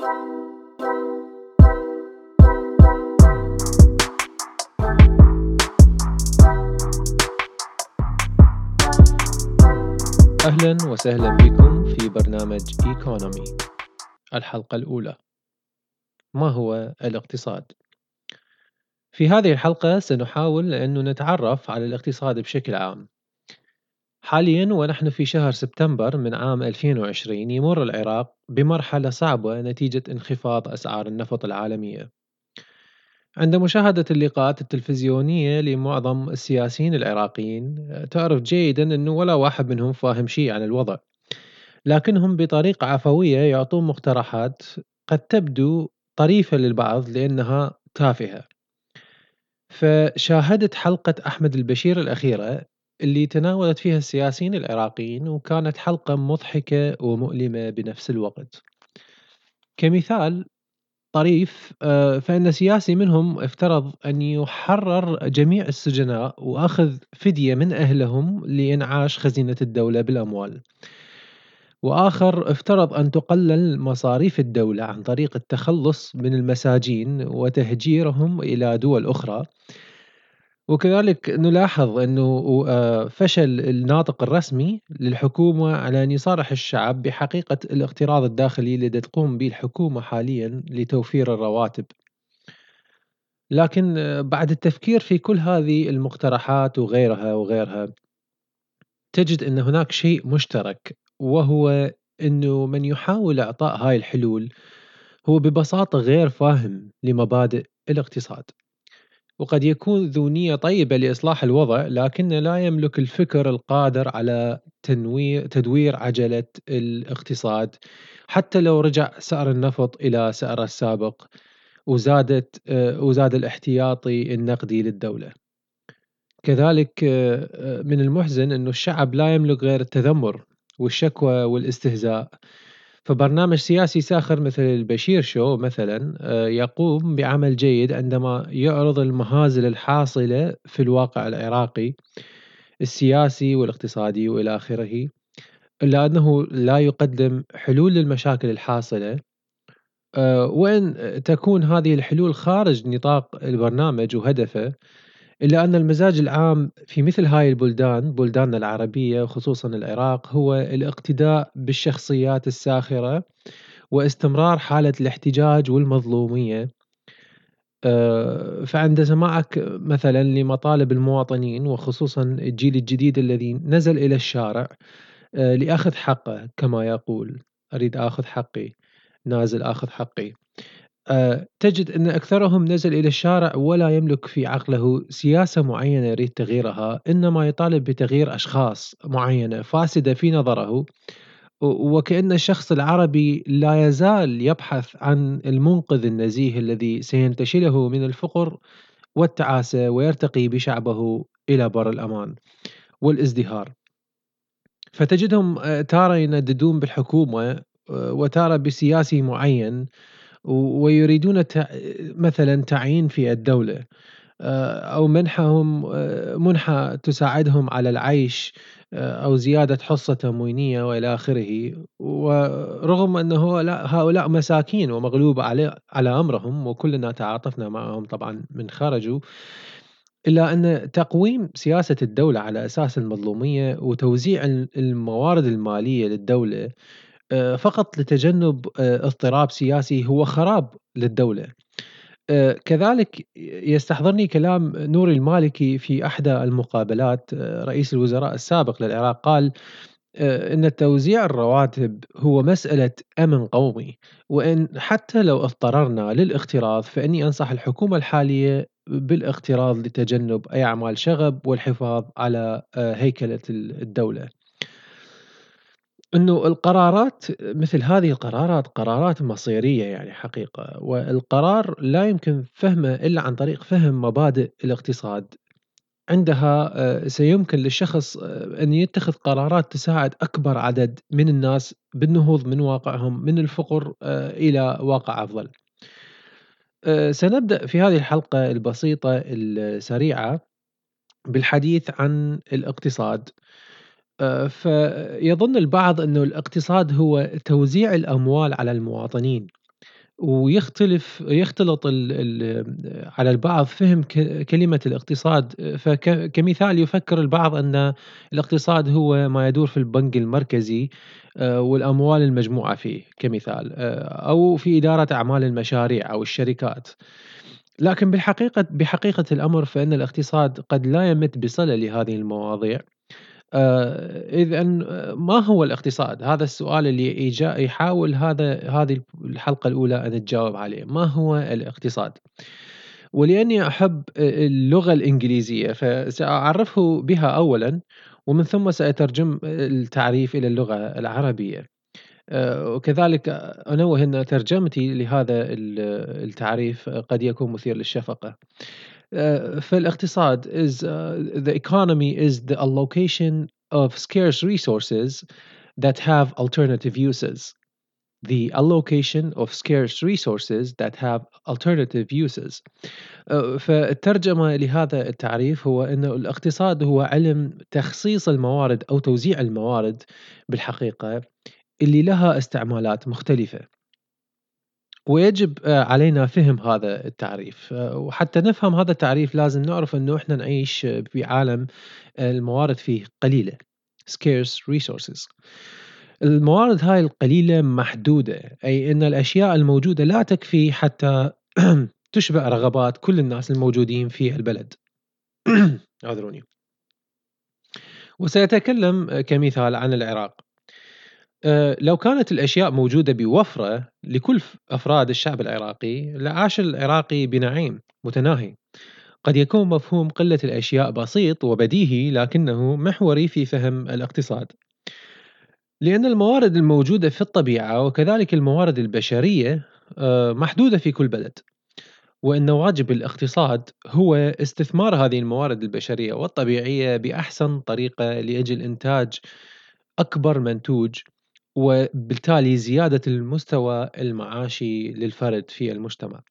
أهلا وسهلا بكم في برنامج ايكونومي الحلقة الأولى. ما هو الاقتصاد؟ في هذه الحلقة سنحاول أن نتعرف على الاقتصاد بشكل عام. حاليا ونحن في شهر سبتمبر من عام 2020 يمر العراق بمرحلة صعبة نتيجة انخفاض أسعار النفط العالمية. عند مشاهدة اللقاءات التلفزيونية لمعظم السياسيين العراقيين تعرف جيدا أنه ولا واحد منهم فاهم شيء عن الوضع. لكنهم بطريقة عفوية يعطون مقترحات قد تبدو طريفة للبعض لأنها تافهة. فشاهدت حلقة أحمد البشير الأخيرة اللي تناولت فيها السياسيين العراقيين وكانت حلقة مضحكة ومؤلمة بنفس الوقت. كمثال طريف آه، فإن سياسي منهم افترض أن يحرر جميع السجناء وأخذ فدية من أهلهم لإنعاش خزينة الدولة بالأموال. وآخر افترض أن تقلل مصاريف الدولة عن طريق التخلص من المساجين وتهجيرهم إلى دول أخرى. وكذلك نلاحظ أنه آه، فشل الناطق الرسمي للحكومة على أن يصارح الشعب بحقيقة الاقتراض الداخلي الذي تقوم به الحكومة حاليا لتوفير الرواتب. لكن آه، بعد التفكير في كل هذه المقترحات وغيرها وغيرها تجد أن هناك شيء مشترك وهو أنه من يحاول إعطاء هاي الحلول هو ببساطة غير فاهم لمبادئ الاقتصاد. وقد يكون ذو نية طيبة لإصلاح الوضع لكن لا يملك الفكر القادر على تنوير تدوير عجلة الاقتصاد حتى لو رجع سعر النفط إلى سعره السابق وزادت آه، وزاد الاحتياطي النقدي للدولة. كذلك آه، من المحزن أنه الشعب لا يملك غير التذمر والشكوى والاستهزاء فبرنامج سياسي ساخر مثل البشير شو مثلا آه، يقوم بعمل جيد عندما يعرض المهازل الحاصلة في الواقع العراقي السياسي والاقتصادي وإلى آخره الا انه لا يقدم حلول للمشاكل الحاصلة. آه، وإن تكون هذه الحلول خارج نطاق البرنامج وهدفه إلا أن المزاج العام في مثل هاي البلدان بلداننا العربية وخصوصا العراق هو الاقتداء بالشخصيات الساخرة واستمرار حالة الاحتجاج والمظلومية. آه، فعند سماعك مثلا لمطالب المواطنين وخصوصا الجيل الجديد الذي نزل إلى الشارع آه، لأخذ حقه كما يقول أريد أخذ حقي نازل أخذ حقي. تجد أن أكثرهم نزل إلى الشارع ولا يملك في عقله سياسة معينة يريد تغييرها إنما يطالب بتغيير أشخاص معينة فاسدة في نظره وكأن الشخص العربي لا يزال يبحث عن المنقذ النزيه الذي سينتشله من الفقر والتعاسة ويرتقي بشعبه إلى بر الأمان والازدهار. فتجدهم آه، تارة ينددون بالحكومة آه، وتارة بسياسي معين ويريدون مثلا تعيين في الدولة آه، أو منحهم آه، منحة تساعدهم على العيش آه، أو زيادة حصة تموينية وإلى آخره. ورغم أنه هؤلاء مساكين ومغلوب على أمرهم وكلنا تعاطفنا معهم طبعا من خرجوا إلا أن تقويم سياسة الدولة على أساس المظلومية وتوزيع الموارد المالية للدولة فقط لتجنب آه، اضطراب سياسي هو خراب للدولة آه، كذلك يستحضرني كلام نوري المالكي في احدى المقابلات رئيس الوزراء السابق للعراق قال إن توزيع الرواتب هو مسألة أمن قومي وإن حتى لو اضطررنا للاقتراض فإني أنصح الحكومة الحالية بالاقتراض لتجنب أي أعمال شغب والحفاظ على هيكلة الدولة. إنه القرارات مثل هذه القرارات قرارات مصيرية يعني حقيقة والقرار لا يمكن فهمه إلا عن طريق فهم مبادئ الاقتصاد عندها آه، سيمكن للشخص آه، أن يتخذ قرارات تساعد أكبر عدد من الناس بالنهوض من واقعهم من الفقر آه، إلى واقع أفضل. سنبدأ في هذه الحلقة البسيطة السريعة بالحديث عن الاقتصاد فيظن البعض أنه الاقتصاد هو توزيع الأموال على المواطنين ويختلف يختلط ال ال على البعض فهم كلمة الاقتصاد. فكمثال يفكر البعض أن الاقتصاد هو ما يدور في البنك المركزي آه، والأموال المجموعة فيه كمثال آه، أو في إدارة أعمال المشاريع أو الشركات. لكن بالحقيقة بحقيقة الأمر فإن الاقتصاد قد لا يمت بصلة لهذه المواضيع. آه، إذا ما هو الاقتصاد؟ هذا السؤال اللي يحاول هذا هذه الحلقة الأولى أن تجاوب عليه، ما هو الاقتصاد؟ ولأني أحب اللغة الإنجليزية فسأعرفه بها أولًا ومن ثم سأترجم التعريف إلى اللغة العربية. آه، وكذلك أنوه أن ترجمتي لهذا التعريف قد يكون مثير للشفقة. آه، فالاقتصاد is uh, the economy is the allocation of scarce resources that have alternative uses. The allocation of scarce resources that have alternative uses. فالترجمة لهذا التعريف هو أن الاقتصاد هو علم تخصيص الموارد أو توزيع الموارد بالحقيقة اللي لها استعمالات مختلفة. ويجب آه، علينا فهم هذا التعريف. آه، وحتى نفهم هذا التعريف لازم نعرف إنه إحنا نعيش في عالم الموارد فيه قليلة scarce resources. الموارد هاي القليلة محدودة أي إن الأشياء الموجودة لا تكفي حتى تشبع رغبات كل الناس الموجودين في البلد. أعذروني. وسيتكلم كمثال عن العراق. لو كانت الأشياء موجودة بوفرة لكل أفراد الشعب العراقي لعاش العراقي بنعيم متناهي. قد يكون مفهوم قلة الأشياء بسيط وبديهي لكنه محوري في فهم الاقتصاد. لأن الموارد الموجودة في الطبيعة وكذلك الموارد البشرية آه، محدودة في كل بلد. وأن واجب الاقتصاد هو استثمار هذه الموارد البشرية والطبيعية بأحسن طريقة لأجل إنتاج أكبر منتوج. وبالتالي زيادة المستوى المعاشي للفرد في المجتمع.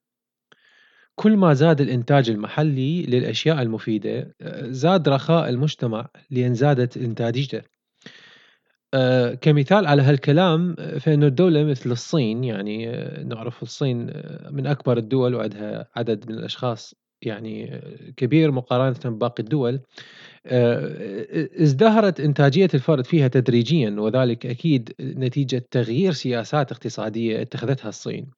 كل ما زاد الإنتاج المحلي للأشياء المفيدة زاد رخاء المجتمع لأن زادت إنتاجيته. آه، كمثال على هالكلام فإنه الدولة مثل الصين يعني آه، نعرف الصين آه، من أكبر الدول وعندها عدد من الأشخاص يعني كبير مقارنة بباقي الدول آه، ازدهرت إنتاجية الفرد فيها تدريجيا وذلك أكيد نتيجة تغيير سياسات اقتصادية اتخذتها الصين.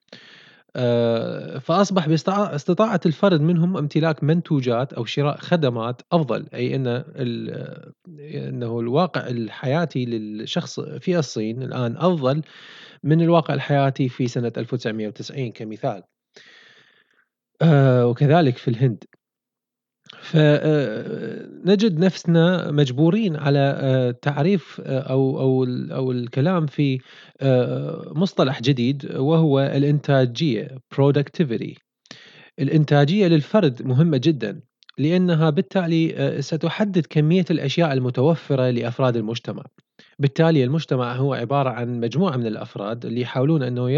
آه، فأصبح باستطاعة الفرد منهم امتلاك منتوجات أو شراء خدمات أفضل أي أن أنه الواقع الحياتي للشخص في الصين الآن أفضل من الواقع الحياتي في سنة 1990 كمثال. آه، وكذلك في الهند. فنجد نفسنا مجبورين على آه، تعريف آه، أو أو أو الكلام في آه، مصطلح جديد وهو الإنتاجية productivity. الإنتاجية للفرد مهمة جدا لأنها بالتالي ستحدد كمية الأشياء المتوفرة لأفراد المجتمع. بالتالي المجتمع هو عبارة عن مجموعة من الأفراد اللي يحاولون أنه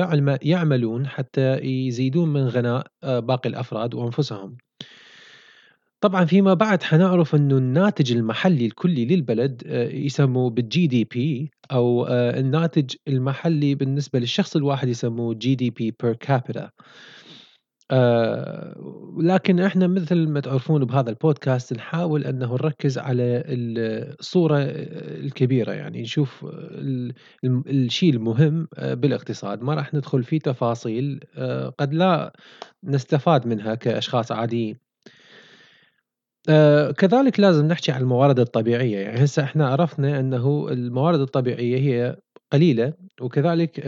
يعملون حتى يزيدون من غنى باقي الأفراد وأنفسهم. طبعًا فيما بعد حنعرف إنه الناتج المحلي الكلي للبلد آه، يسموه بال GDP أو آه، الناتج المحلي بالنسبة للشخص الواحد يسموه GDP per capita. لكن إحنا مثل ما تعرفون بهذا البودكاست نحاول أنه نركز على الصورة الكبيرة يعني نشوف الشيء المهم آه، بالاقتصاد ما راح ندخل في تفاصيل قد لا نستفاد منها كأشخاص عاديين. آه، كذلك لازم نحكي عن الموارد الطبيعية، يعني هسه إحنا عرفنا أنه الموارد الطبيعية هي قليلة، وكذلك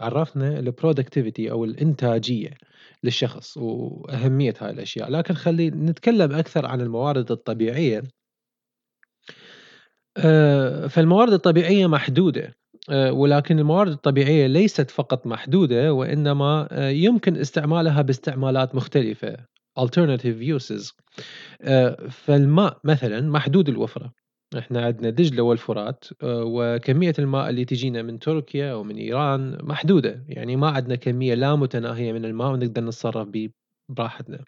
عرفنا البرودكتيفيتي أو الإنتاجية للشخص وأهمية هاي الأشياء، لكن خلّي نتكلم أكثر عن الموارد الطبيعية. آه، فالموارد الطبيعية محدودة، آه، ولكن الموارد الطبيعية ليست فقط محدودة، وإنما يمكن استعمالها باستعمالات مختلفة. Alternative uses. آه، فالماء مثلًا محدود الوفرة، إحنا عندنا دجلة والفرات آه، وكمية الماء اللي تجينا من تركيا ومن إيران محدودة، يعني ما عندنا كمية لا متناهية من الماء ونقدر نتصرف به براحتنا.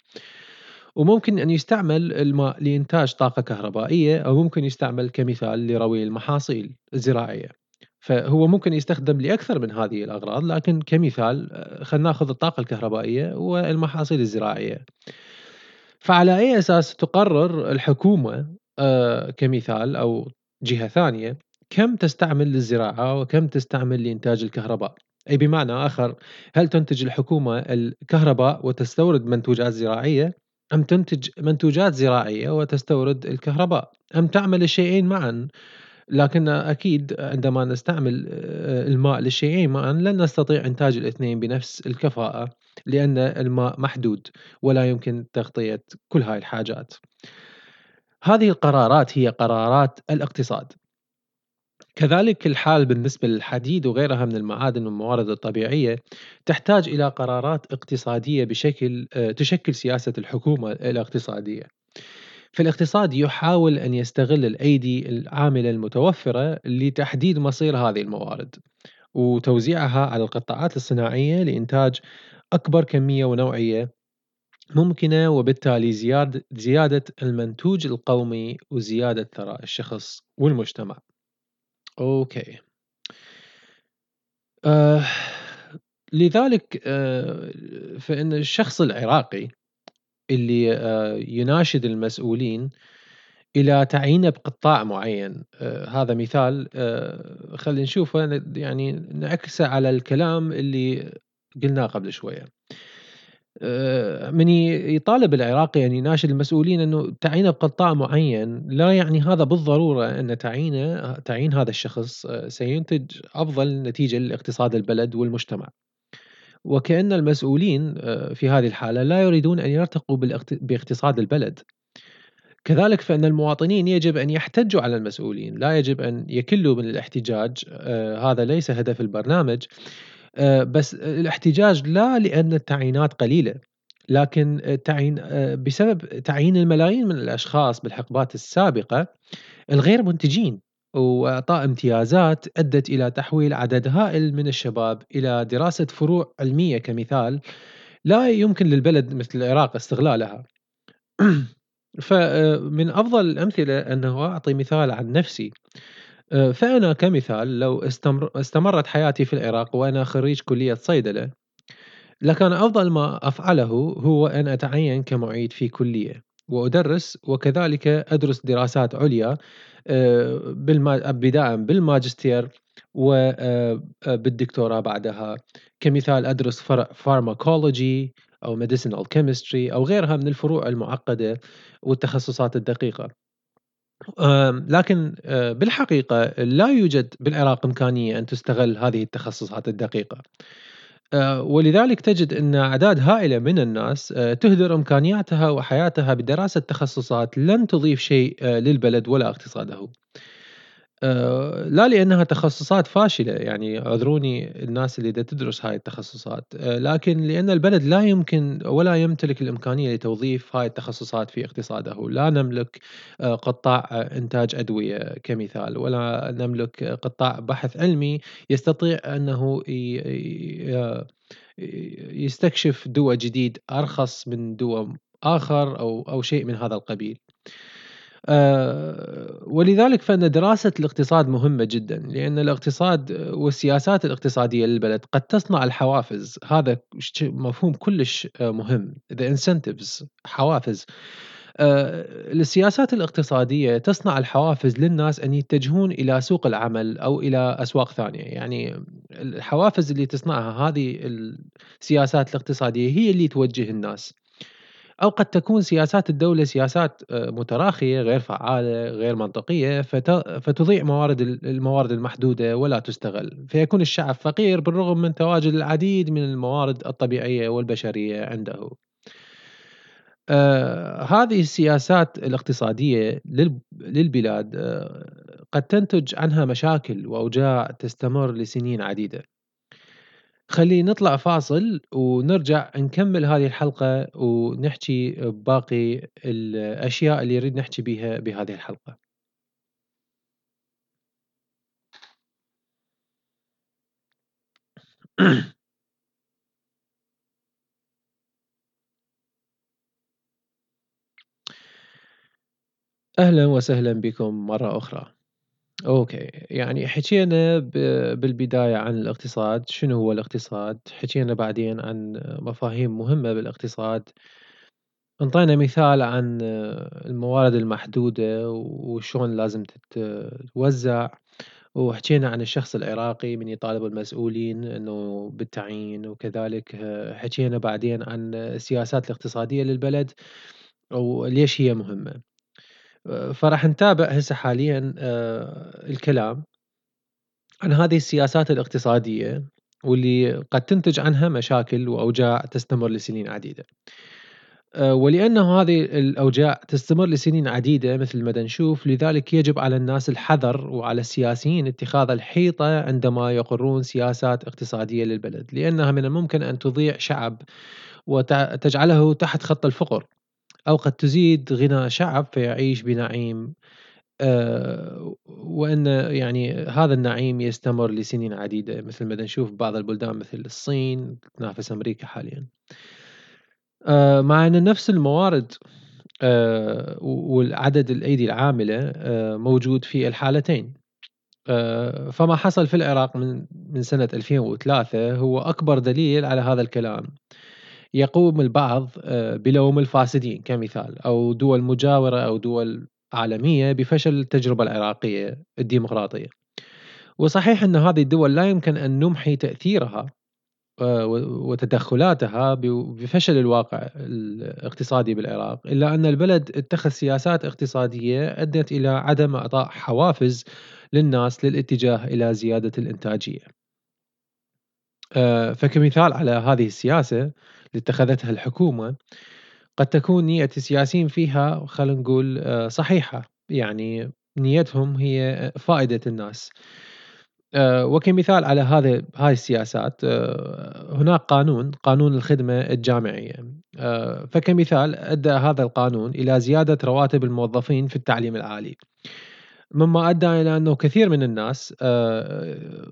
وممكن أن يستعمل الماء لإنتاج طاقة كهربائية أو ممكن يستعمل كمثال لروي المحاصيل الزراعية. فهو ممكن يستخدم لأكثر من هذه الأغراض، لكن كمثال خلينا نأخذ الطاقة الكهربائية والمحاصيل الزراعية. فعلى أي أساس تقرر الحكومة آه، كمثال أو جهة ثانية كم تستعمل للزراعة وكم تستعمل لإنتاج الكهرباء؟ أي بمعنى آخر هل تنتج الحكومة الكهرباء وتستورد منتوجات زراعية أم تنتج منتوجات زراعية وتستورد الكهرباء أم تعمل الشيئين معا لكن أكيد عندما نستعمل آه، الماء للشيئين معا لن نستطيع إنتاج الاثنين بنفس الكفاءة لأن الماء محدود ولا يمكن تغطية كل هاي الحاجات هذه القرارات هي قرارات الاقتصاد كذلك الحال بالنسبة للحديد وغيرها من المعادن والموارد الطبيعية تحتاج إلى قرارات اقتصادية بشكل آه، تشكل سياسة الحكومة الاقتصادية. فالاقتصاد يحاول أن يستغل الأيدي العاملة المتوفرة لتحديد مصير هذه الموارد وتوزيعها على القطاعات الصناعية لإنتاج أكبر كمية ونوعية ممكنة وبالتالي زيادة زيادة المنتوج القومي وزيادة ثراء الشخص والمجتمع. أوكي. آه لذلك آه فإن الشخص العراقي اللي آه يناشد المسؤولين إلى تعيينه بقطاع معين. آه هذا مثال. آه خلينا نشوفه يعني نعكسه على الكلام اللي قلناه قبل شوية. آه، من يطالب العراقي أن يناشد المسؤولين أنه تعيينه بقطاع معين لا يعني هذا بالضرورة أن تعيينه تعيين هذا الشخص سينتج أفضل نتيجة لإقتصاد البلد والمجتمع. وكأن المسؤولين آه، في هذه الحالة لا يريدون أن يرتقوا باقتصاد البلد. كذلك فإن المواطنين يجب أن يحتجوا على المسؤولين لا يجب أن يكلوا من الاحتجاج هذا ليس هدف البرنامج آه، بس الاحتجاج لا لأن التعيينات قليلة لكن التعيين آه، بسبب تعيين الملايين من الأشخاص بالحقبات السابقة الغير منتجين. وإعطاء امتيازات أدت إلى تحويل عدد هائل من الشباب إلى دراسة فروع علمية كمثال لا يمكن للبلد مثل العراق استغلالها. فمن آه، أفضل الأمثلة أنه أعطي مثال عن نفسي. آه، فأنا كمثال لو استمر استمرت حياتي في العراق وأنا خريج كلية صيدلة لكان أفضل ما أفعله هو أن أتعين كمعيد في كلية. وأدرس وكذلك أدرس دراسات عليا آه، بداء بالماجستير وبالدكتوراه آه، بعدها كمثال أدرس فارماكولوجي أو medicinal chemistry أو غيرها من الفروع المعقدة والتخصصات الدقيقة لكن آه، بالحقيقة لا يوجد بالعراق إمكانية أن تستغل هذه التخصصات الدقيقة. آه، ولذلك تجد أن أعداد هائلة من الناس آه، تهدر إمكانياتها وحياتها بدراسة تخصصات لن تضيف شيء للبلد ولا اقتصاده. آه، لا لأنها تخصصات فاشلة يعني أعذروني الناس اللي تدرس هاي التخصصات. آه، لكن لأن البلد لا يمكن ولا يمتلك الإمكانية لتوظيف هاي التخصصات في اقتصاده لا نملك آه، قطاع إنتاج أدوية كمثال ولا نملك قطاع بحث علمي يستطيع أنه يستكشف دواء جديد أرخص من دواء آخر أو أو شيء من هذا القبيل. ولذلك فإن دراسة الاقتصاد مهمة جدًا، لأن الاقتصاد والسياسات الاقتصادية للبلد قد تصنع الحوافز، هذا مفهوم كلش آه، مهم the incentives حوافز. آه، السياسات الاقتصادية تصنع الحوافز للناس أن يتجهون إلى سوق العمل أو إلى أسواق ثانية، يعني الحوافز اللي تصنعها هذه السياسات الاقتصادية هي اللي توجه الناس. أو قد تكون سياسات الدولة سياسات آه، متراخية غير فعالة غير منطقية فتضيع موارد الموارد المحدودة ولا تستغل. فيكون الشعب فقير بالرغم من تواجد العديد من الموارد الطبيعية والبشرية عنده. آه هذه السياسات الاقتصادية للبلاد آه قد تنتج عنها مشاكل وأوجاع تستمر لسنين عديدة. خلّينا نطلع فاصل ونرجع نكمّل هذه الحلقة ونحكي باقي الأشياء اللي نريد نحكي بيها بهذه الحلقة. أهلًا وسهلًا بكم مرّة أخرى. أوكي، يعني حكينا بالبداية عن الاقتصاد، شنو هو الاقتصاد، حكينا بعدين عن مفاهيم مهمة بالاقتصاد، أنطينا مثال عن الموارد المحدودة وشلون لازم تت تتوزع، وحكينا عن الشخص العراقي من يطالب المسؤولين إنه بالتعيين، وكذلك. حكينا بعدين عن السياسات الاقتصادية للبلد وليش هي مهمة. فراح نتابع هسه حاليًا آآ الكلام عن هذه السياسات الاقتصادية واللي قد تنتج عنها مشاكل وأوجاع تستمر لسنين عديدة. آآ ولأنه هذه الأوجاع تستمر لسنين عديدة مثل ما نشوف، لذلك يجب على الناس الحذر وعلى السياسيين اتخاذ الحيطة عندما يقرون سياسات اقتصادية للبلد، لأنها من الممكن أن تضيع شعب وت تجعله تحت خط الفقر، أو قد تزيد غنى شعب فيعيش بنعيم آآ وأن يعني هذا النعيم يستمر لسنين عديدة مثل ما نشوف بعض البلدان مثل الصين تنافس أمريكا حاليًا. آآ مع أن نفس الموارد آآ والعدد الأيدي العاملة موجود في الحالتين. فما حصل في العراق من من سنة 2003 هو أكبر دليل على هذا الكلام. يقوم البعض آآ بلوم الفاسدين كمثال، أو دول مجاورة أو دول عالمية بفشل التجربة العراقية الديمقراطية. وصحيح أن هذه الدول لا يمكن أن نمحي تأثيرها آآ وتدخلاتها بفشل الواقع الاقتصادي بالعراق، إلا أن البلد اتخذ سياسات اقتصادية أدت إلى عدم إعطاء حوافز للناس للاتجاه إلى زيادة الإنتاجية. آآ فكمثال على هذه السياسة اتخذتها الحكومة، قد تكون نية السياسيين فيها خلينا نقول آآ صحيحة، يعني نيتهم هي فائدة الناس. آآ وكمثال على هذا هاي السياسات آآ هناك قانون، قانون الخدمة الجامعية، فكمثال أدى هذا القانون إلى زيادة رواتب الموظفين في التعليم العالي، مما أدى إلى أنه كثير من الناس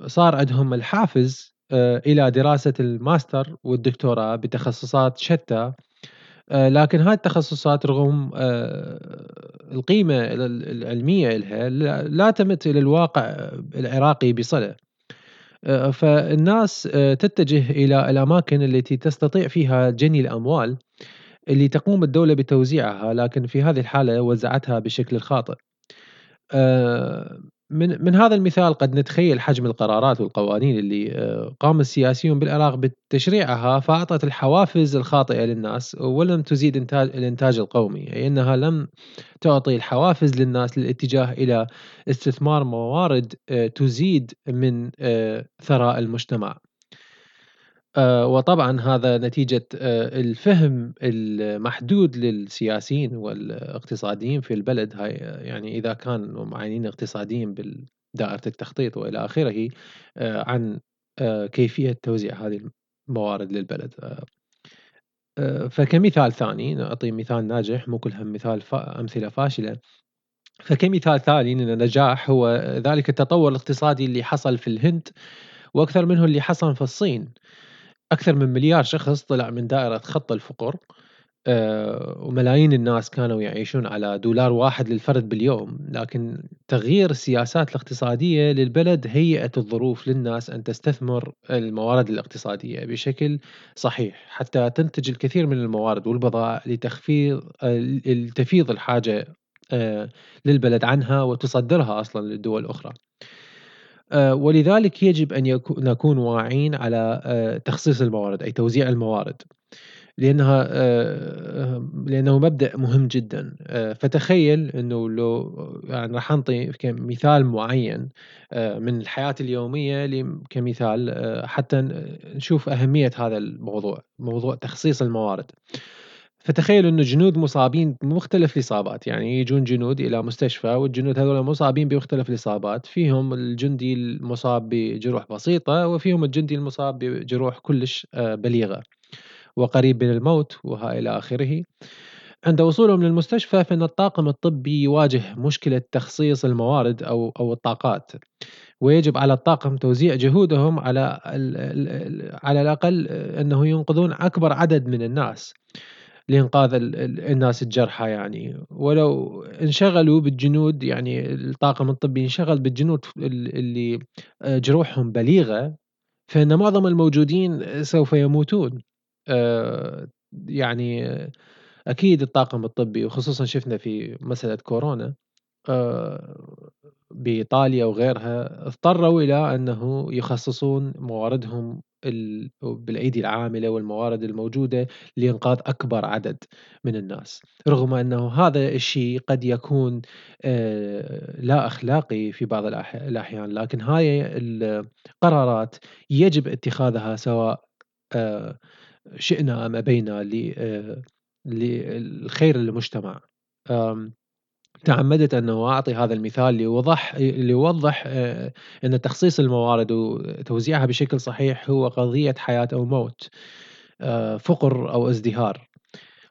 صار عندهم الحافز آآ إلى دراسة الماستر والدكتوراه بتخصصات شتى، آآ لكن هاي التخصصات رغم آآ القيمة ال العلمية إلها لا تمت إلى الواقع العراقي بصلة. آآ فالناس تتجه إلى الأماكن التي تستطيع فيها جني الأموال اللي تقوم الدولة بتوزيعها، لكن في هذه الحالة وزعتها بشكل خاطئ. من من هذا المثال قد نتخيل حجم القرارات والقوانين اللي آآ قام السياسيون بالعراق بتشريعها، فأعطت الحوافز الخاطئة للناس ولم تزيد إنتاج الإنتاج القومي، أي أنها لم تعطي الحوافز للناس للاتجاه إلى استثمار موارد آآ تزيد من آآ ثراء المجتمع. آآ وطبعًا هذا نتيجة آآ الفهم المحدود للسياسيين والاقتصاديين في البلد، هاي يعني إذا كانوا معينين اقتصاديين بدائرة التخطيط وإلى آخره عن كيفية توزيع هذه الموارد للبلد. فكمثال ثاني نعطي مثال ناجح مو كلها مثال ف أمثلة فاشلة. فكمثال ثاني من النجاح هو ذلك التطور الاقتصادي اللي حصل في الهند، وأكثر منه اللي حصل في الصين. أكثر من مليار شخص طلع من دائرة خط الفقر، آآ وملايين الناس كانوا يعيشون على دولار واحد للفرد باليوم، لكن تغيير السياسات الاقتصادية للبلد هيأت الظروف للناس أن تستثمر الموارد الاقتصادية بشكل صحيح، حتى تنتج الكثير من الموارد والبضائع لتخفيض ال لتفيض الحاجة آآ للبلد عنها وتصدرها أصلًا للدول الأخرى. آآ ولذلك يجب أن نكون واعين على آآ تخصيص الموارد أي توزيع الموارد، لأنها آآ لأنه مبدأ مهم جدًا، فتخيل إنه لو يعني راح أنطي كمثال معين من الحياة اليومية كمثال حتى نشوف أهمية هذا الموضوع، موضوع تخصيص الموارد. فتخيل إنه جنود مصابين بمختلف الإصابات، يعني يجون جنود إلى مستشفى والجنود هذول مصابين بمختلف الإصابات، فيهم الجندي المصاب بجروح بسيطة، وفيهم الجندي المصاب بجروح كلش آآ بليغة وقريب من الموت وإلى آخره. عند وصولهم للمستشفى فإن الطاقم الطبي يواجه مشكلة تخصيص الموارد أو أو الطاقات، ويجب على الطاقم توزيع جهودهم على على الأقل أنه ينقذون أكبر عدد من الناس. لإنقاذ الناس الجرحى يعني، ولو انشغلوا بالجنود يعني الطاقم الطبي انشغل بالجنود اللي جروحهم بليغة، فإن معظم الموجودين سوف يموتون. يعني أكيد الطاقم الطبي وخصوصًا شفنا في مسألة كورونا بإيطاليا وغيرها اضطروا إلى أنه يخصصون مواردهم بالأيدي العاملة والموارد الموجودة لإنقاذ أكبر عدد من الناس، رغم أنه هذا الشيء قد يكون لا أخلاقي في بعض الأحيان، لكن هاي القرارات يجب اتخاذها سواء شئنا أم أبينا للخير المجتمع. تعمدت أنه أعطي هذا المثال ليوضح ليوضح أن تخصيص الموارد وتوزيعها بشكل صحيح هو قضية حياة أو موت، فقر أو ازدهار،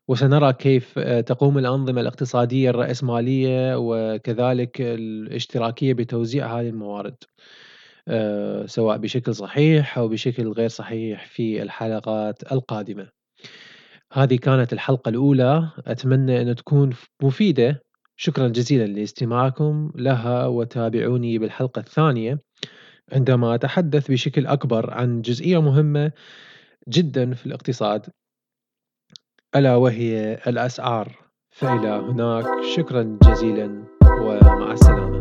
وسنرى كيف تقوم الأنظمة الاقتصادية الرأسمالية وكذلك الاشتراكية بتوزيع هذه الموارد، سواء بشكل صحيح أو بشكل غير صحيح في الحلقات القادمة. هذه كانت الحلقة الأولى. أتمنى أن تكون مفيدة. شكرا جزيلا لاستماعكم لها وتابعوني بالحلقة الثانية عندما أتحدث بشكل أكبر عن جزئية مهمة جدا في الاقتصاد ألا وهي الأسعار. فإلى هناك شكرا جزيلا ومع السلامة.